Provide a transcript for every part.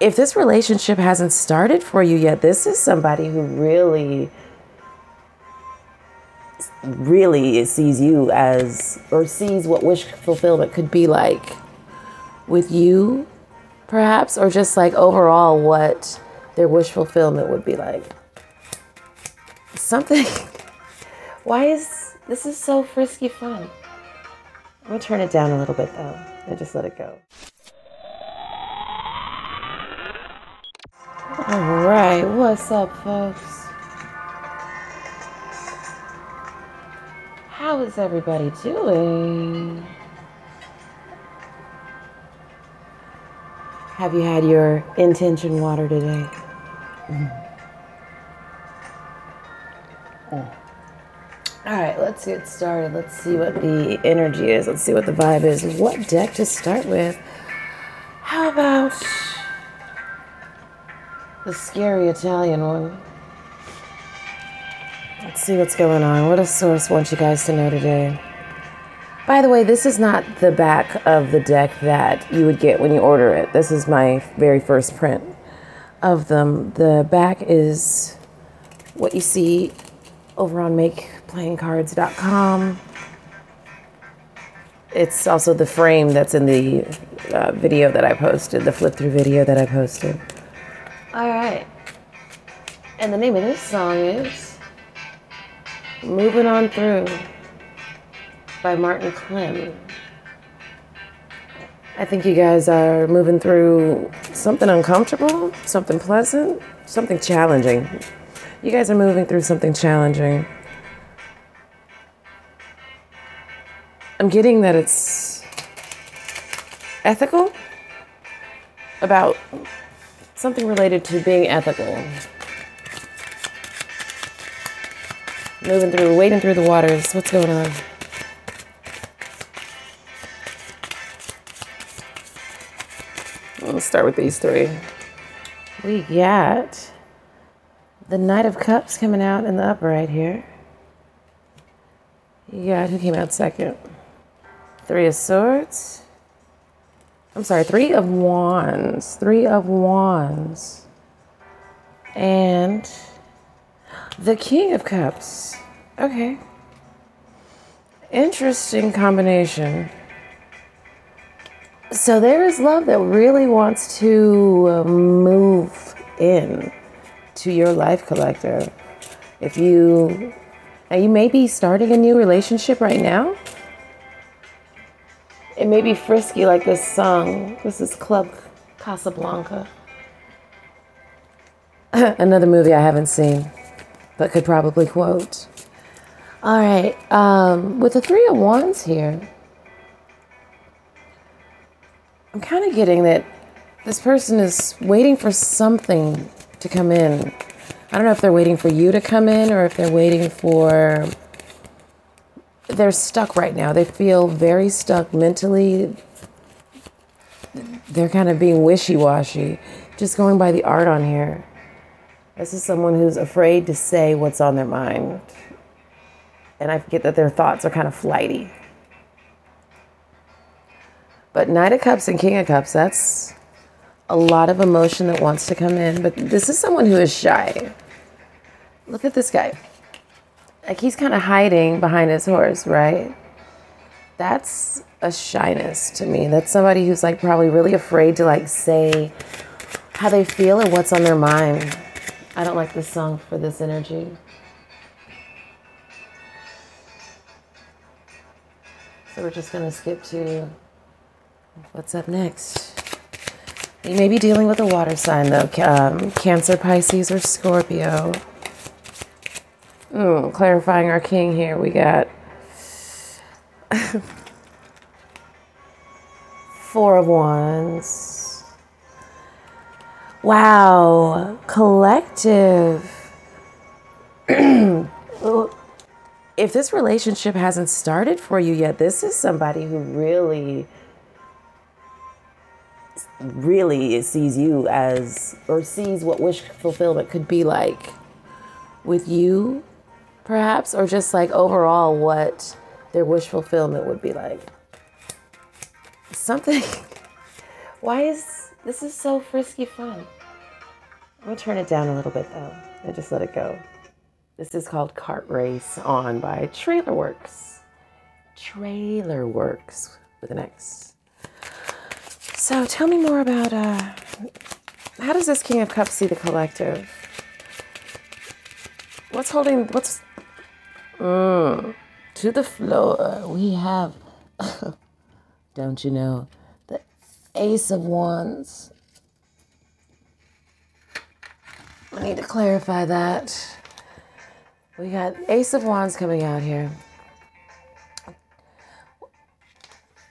if this relationship hasn't started for you yet, this is somebody who really, really sees you as, or sees what wish fulfillment could be like with you, perhaps, or just like overall what their wish fulfillment would be like. Something. Why is this is so frisky fun? I'm gonna turn it down a little bit though and just let it go. All right, what's up, folks? How is everybody doing? Have you had your intention water today? Mm. Mm. All right, let's get started. Let's see what the energy is. Let's see what the vibe is. What deck to start with? How about the scary Italian one. Let's see what's going on. What does Source want you guys to know today? By the way, this is not the back of the deck that you would get when you order it. This is my very first print of them. The back is what you see over on makeplayingcards.com. It's also the frame that's in the uh, video that I posted, the flip through video that I posted. All right. And the name of this song is Moving On Through by Martin Klem. I think you guys are moving through something uncomfortable, something pleasant, something challenging. You guys are moving through something challenging. I'm getting that it's ethical about something related to being ethical. Moving through, wading through the waters. What's going on? Let's start with these three. We got the Knight of Cups coming out in the upright here. You got who came out second? Three of Swords. I'm sorry, three of wands. Three of wands. And the King of Cups. Okay. Interesting combination. So there is love that really wants to uh, move in to your life collective. If you now you may be starting a new relationship right now it may be frisky like this song. This is Club Casablanca. Another movie I haven't seen, but could probably quote. All right, um, with the three of wands here, I'm kind of getting that this person is waiting for something to come in. I don't know if they're waiting for you to come in or if they're waiting for they're stuck right now. They feel very stuck mentally. They're kind of being wishy washy. Just going by the art on here. This is someone who's afraid to say what's on their mind. And I get that their thoughts are kind of flighty. But Knight of Cups and King of Cups, that's a lot of emotion that wants to come in. But this is someone who is shy. Look at this guy like he's kind of hiding behind his horse, right? That's a shyness to me. That's somebody who's like probably really afraid to like say how they feel and what's on their mind. I don't like this song for this energy. So we're just going to skip to what's up next. You may be dealing with a water sign though, um, Cancer, Pisces, or Scorpio. Clarifying our king here, we got four of wands. Wow, collective. if this relationship hasn't started for you yet, this is somebody who really really sees you as or sees what wish fulfillment could be like with you perhaps, or just like overall what their wish fulfillment would be like. Something. Why is This is so frisky fun. I'm gonna turn it down a little bit though and just let it go. This is called Cart Race On by Trailer Works. Trailer Works with an X. So tell me more about uh, how does this King of Cups see the collective? What's holding, what's, mm, to the floor, we have, don't you know, the Ace of Wands. I need to clarify that. We got Ace of Wands coming out here.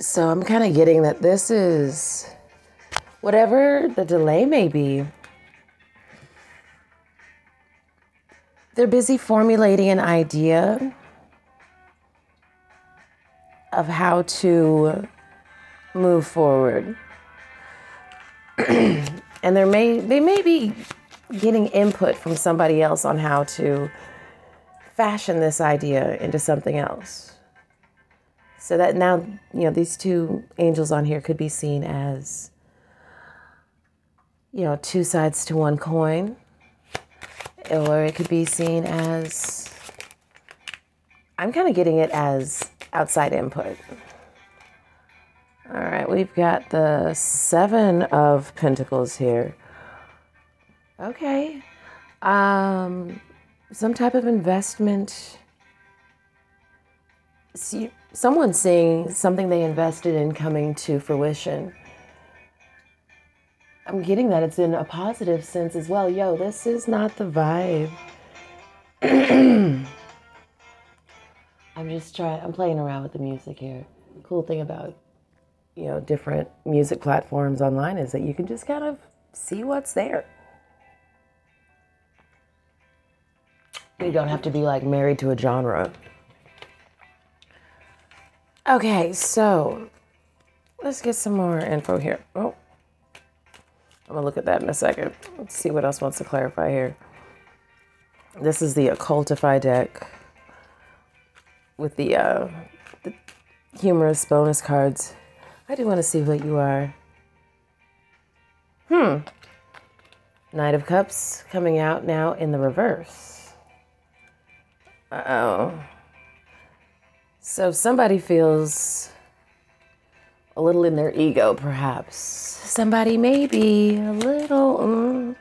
So I'm kind of getting that this is whatever the delay may be. They're busy formulating an idea of how to move forward. and there may they may be getting input from somebody else on how to fashion this idea into something else. So that now, you know, these two angels on here could be seen as, you know, two sides to one coin, or it could be seen as, I'm kind of getting it as outside input. All right, we've got the Seven of Pentacles here. Okay. Um, some type of investment. See, someone seeing something they invested in coming to fruition. I'm getting that it's in a positive sense as well. Yo, this is not the vibe. I'm just trying, I'm playing around with the music here. Cool thing about, you know, different music platforms online is that you can just kind of see what's there. You don't have to be like married to a genre. Okay, so let's get some more info here. Oh, I'm gonna look at that in a second. Let's see what else wants to clarify here. This is the Occultify deck with the, uh, the humorous bonus cards. I do want to see what you are. Hmm. Knight of Cups coming out now in the reverse. Uh oh. So somebody feels a little in their ego, perhaps. Somebody maybe a little. Mm.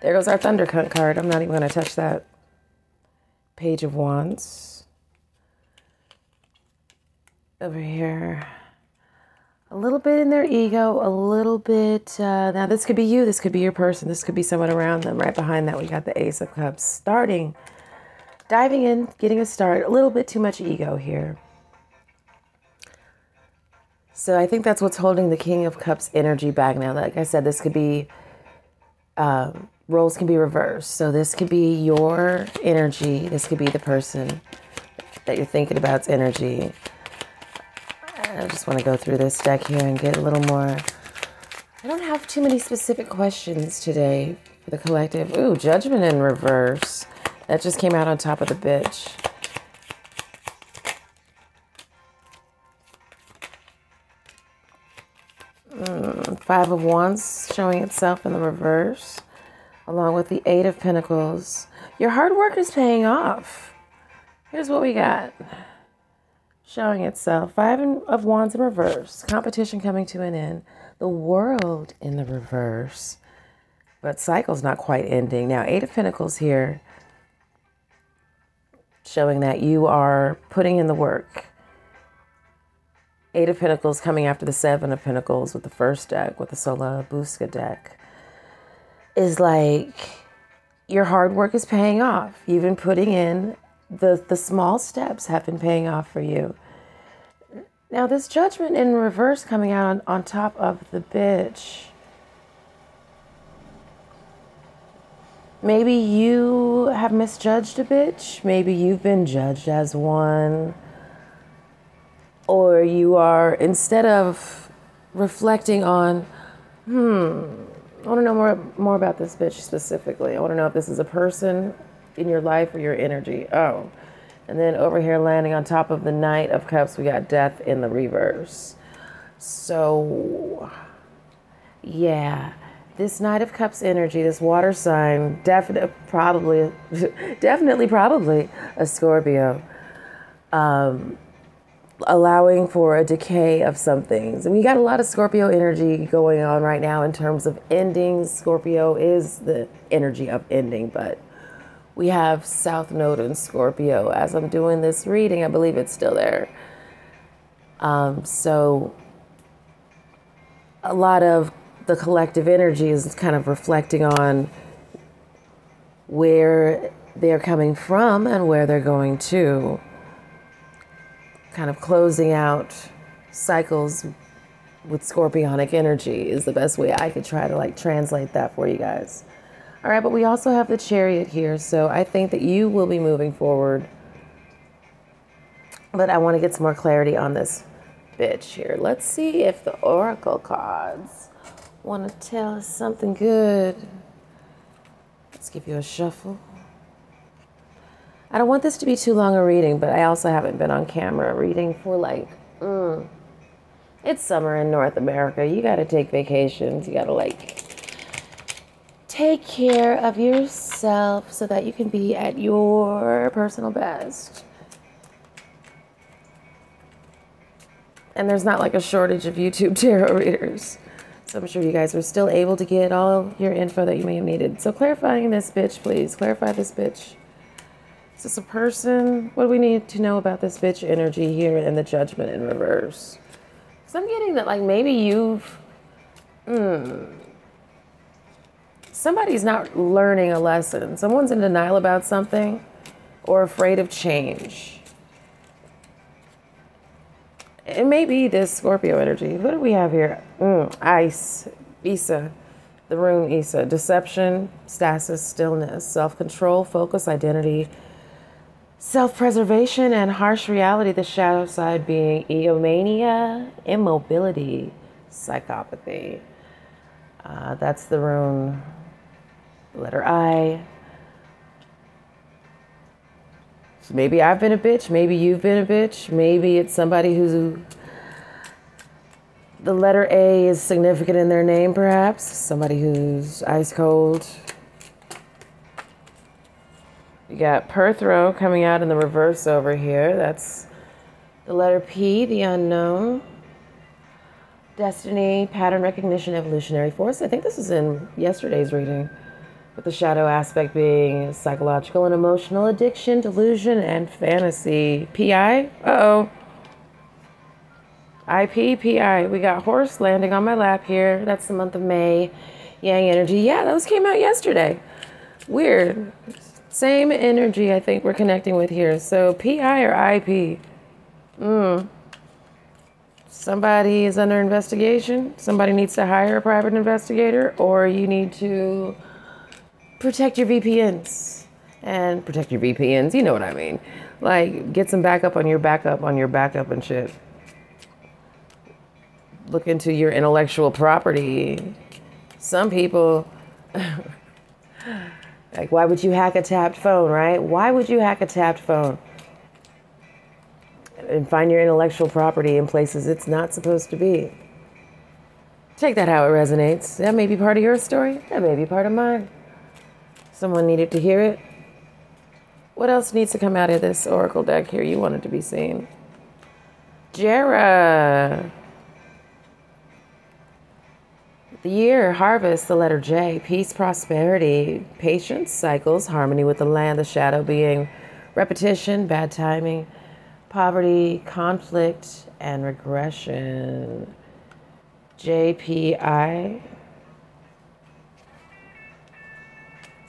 There goes our Thundercut card. I'm not even going to touch that. Page of Wands. Over here. A little bit in their ego, a little bit. Uh, now, this could be you, this could be your person, this could be someone around them. Right behind that, we got the Ace of Cups starting diving in, getting a start, a little bit too much ego here. So I think that's what's holding the King of Cups energy back now. Like I said, this could be um, roles can be reversed. So this could be your energy. This could be the person that you're thinking about's energy. I just want to go through this deck here and get a little more. I don't have too many specific questions today for the collective. Ooh, judgment in reverse. That just came out on top of the bitch. Mm, five of Wands showing itself in the reverse, along with the Eight of Pentacles. Your hard work is paying off. Here's what we got showing itself. Five of Wands in reverse, competition coming to an end, the world in the reverse, but cycle's not quite ending. Now, Eight of Pentacles here showing that you are putting in the work. Eight of Pentacles coming after the Seven of Pentacles with the first deck, with the Sola Busca deck, is like your hard work is paying off. You've been putting in the the small steps have been paying off for you. Now this judgment in reverse coming out on, on top of the bitch Maybe you have misjudged a bitch. Maybe you've been judged as one. Or you are, instead of reflecting on, hmm, I want to know more, more about this bitch specifically. I want to know if this is a person in your life or your energy. Oh. And then over here, landing on top of the Knight of Cups, we got Death in the reverse. So Yeah. This Knight of Cups energy, this water sign, definitely, probably, definitely, probably a Scorpio. Um, allowing for a decay of some things. We got a lot of Scorpio energy going on right now in terms of endings. Scorpio is the energy of ending, but we have South Node in Scorpio. As I'm doing this reading, I believe it's still there. Um, so a lot of the collective energy is kind of reflecting on where they're coming from and where they're going to kind of closing out cycles with scorpionic energy is the best way I could try to like translate that for you guys. All right, but we also have the chariot here, so I think that you will be moving forward. But I want to get some more clarity on this bitch here. Let's see if the oracle cards want to tell us something good. Let's give you a shuffle. I don't want this to be too long a reading, but I also haven't been on camera reading for like, mm, it's summer in North America. You got to take vacations. You got to like take care of yourself so that you can be at your personal best. And there's not like a shortage of YouTube tarot readers. So I'm sure you guys were still able to get all your info that you may have needed. So clarifying this bitch, please. Clarify this bitch. Is this a person? What do we need to know about this bitch energy here and the judgment in reverse? Because I'm getting that like maybe you've mm, somebody's not learning a lesson. Someone's in denial about something or afraid of change. It may be this Scorpio energy. What do we have here? Mm, ice, Isa, the rune Isa, deception, stasis, stillness, self control, focus, identity, Self preservation and harsh reality, the shadow side being egomania, immobility, psychopathy. Uh, that's the rune, letter I. So maybe I've been a bitch, maybe you've been a bitch, maybe it's somebody who's. The letter A is significant in their name, perhaps. Somebody who's ice cold, you got Perthro coming out in the reverse over here. That's the letter P, the unknown. Destiny, pattern recognition, evolutionary force. I think this is in yesterday's reading, with the shadow aspect being psychological and emotional addiction, delusion, and fantasy. PI? Uh oh. IP, PI. We got horse landing on my lap here. That's the month of May. Yang energy. Yeah, those came out yesterday. Weird. Same energy I think we're connecting with here. So PI or IP? Mm. Somebody is under investigation. Somebody needs to hire a private investigator, or you need to protect your VPNs and protect your VPNs. You know what I mean? Like get some backup on your backup on your backup and shit. Look into your intellectual property. Some people. Like, why would you hack a tapped phone, right? Why would you hack a tapped phone? And find your intellectual property in places it's not supposed to be. Take that how it resonates. That may be part of your story, that may be part of mine. Someone needed to hear it. What else needs to come out of this oracle deck here you wanted to be seen? Jera. The year, harvest, the letter J, peace, prosperity, patience, cycles, harmony with the land, the shadow being repetition, bad timing, poverty, conflict, and regression. JPI.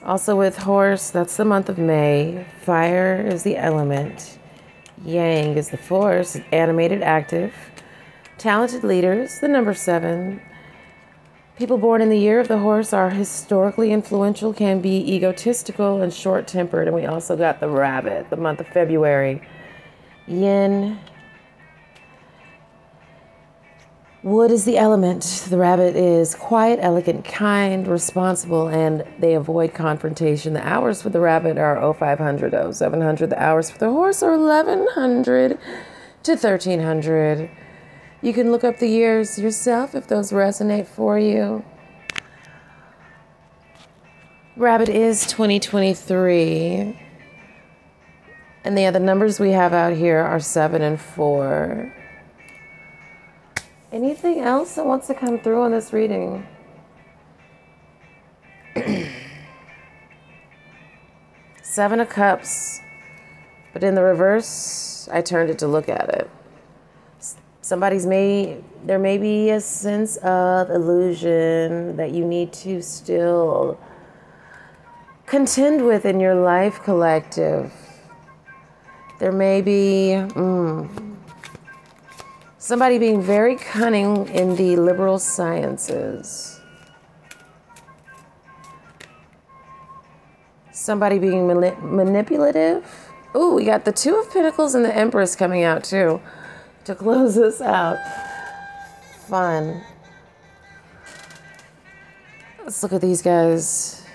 Also with horse, that's the month of May. Fire is the element. Yang is the force, animated, active. Talented leaders, the number seven. People born in the year of the horse are historically influential, can be egotistical and short tempered. And we also got the rabbit, the month of February. Yin. Wood is the element. The rabbit is quiet, elegant, kind, responsible, and they avoid confrontation. The hours for the rabbit are 0500, 0700. The hours for the horse are 1100 to 1300. You can look up the years yourself if those resonate for you. Rabbit is 2023. And yeah, the other numbers we have out here are 7 and 4. Anything else that wants to come through on this reading? Seven of Cups. But in the reverse, I turned it to look at it. Somebody's may there may be a sense of illusion that you need to still contend with in your life collective. There may be mm, somebody being very cunning in the liberal sciences. Somebody being mani- manipulative Ooh, we got the Two of Pentacles and the Empress coming out too to close this out. Fun. Let's look at these guys.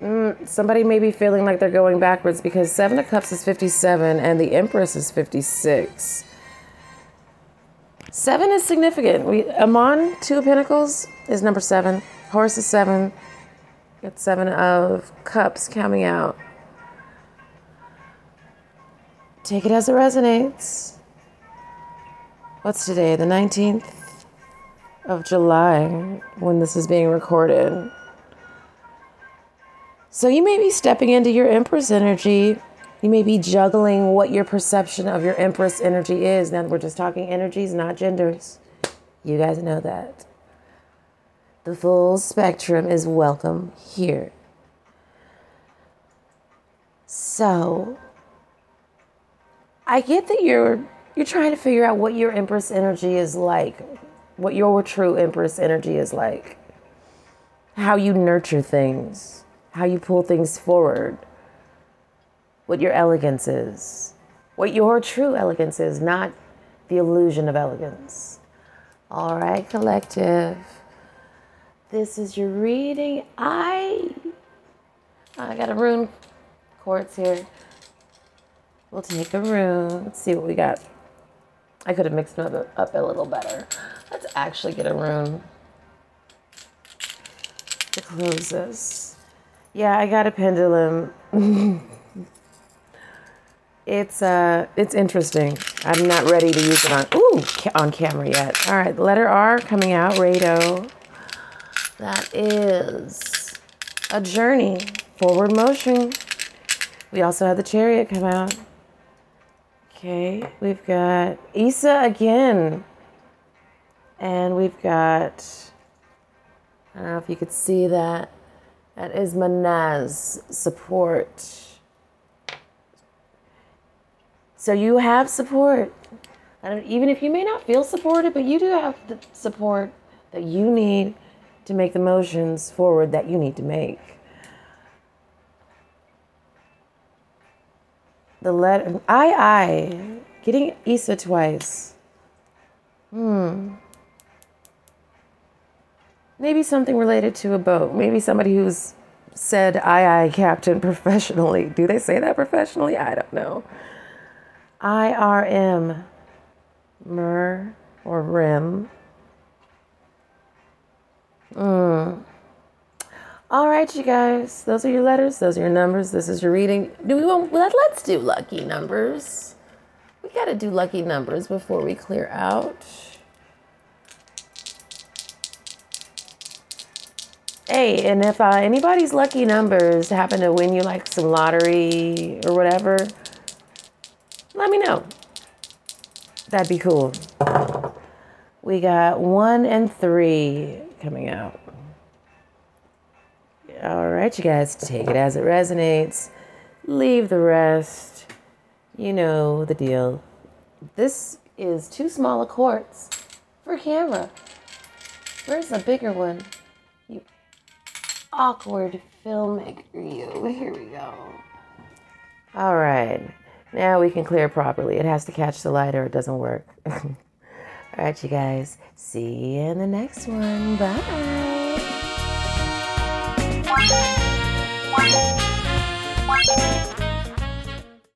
Mm, somebody may be feeling like they're going backwards because Seven of Cups is 57 and the Empress is 56. Seven is significant. We Amon, Two of Pentacles, is number seven. Horse is seven. Got seven of cups coming out. Take it as it resonates. What's today? The 19th of July when this is being recorded. So you may be stepping into your Empress energy. You may be juggling what your perception of your Empress energy is. Now we're just talking energies, not genders. You guys know that. The full spectrum is welcome here. So, I get that you're you're trying to figure out what your empress energy is like, what your true empress energy is like. How you nurture things, how you pull things forward. What your elegance is. What your true elegance is, not the illusion of elegance. All right, collective. This is your reading. I I got a rune quartz here. We'll take a rune. Let's see what we got. I could have mixed them up, a little better. Let's actually get a rune to close this. Yeah, I got a pendulum. it's uh, it's interesting. I'm not ready to use it on ooh on camera yet. All right, the letter R coming out. Rado. That is a journey, forward motion. We also had the chariot come out. Okay, we've got Isa again. And we've got, I don't know if you could see that. That is Mannaz support. So you have support. even if you may not feel supported, but you do have the support that you need to make the motions forward that you need to make. The letter I I getting Isa twice. Hmm. Maybe something related to a boat. Maybe somebody who's said I I captain professionally. Do they say that professionally? I don't know. I R M Mer or Rim Mm. All right, you guys. Those are your letters. Those are your numbers. This is your reading. Do we want? Let, let's do lucky numbers. We got to do lucky numbers before we clear out. Hey, and if uh, anybody's lucky numbers happen to win you like some lottery or whatever, let me know. That'd be cool. We got one and three coming out. All right, you guys, take it as it resonates. Leave the rest. You know the deal. This is too small a quartz for camera. Where's the bigger one? You awkward filmmaker, you. Here we go. All right. Now we can clear properly. It has to catch the light or it doesn't work. All right, you guys. See you in the next one. Bye.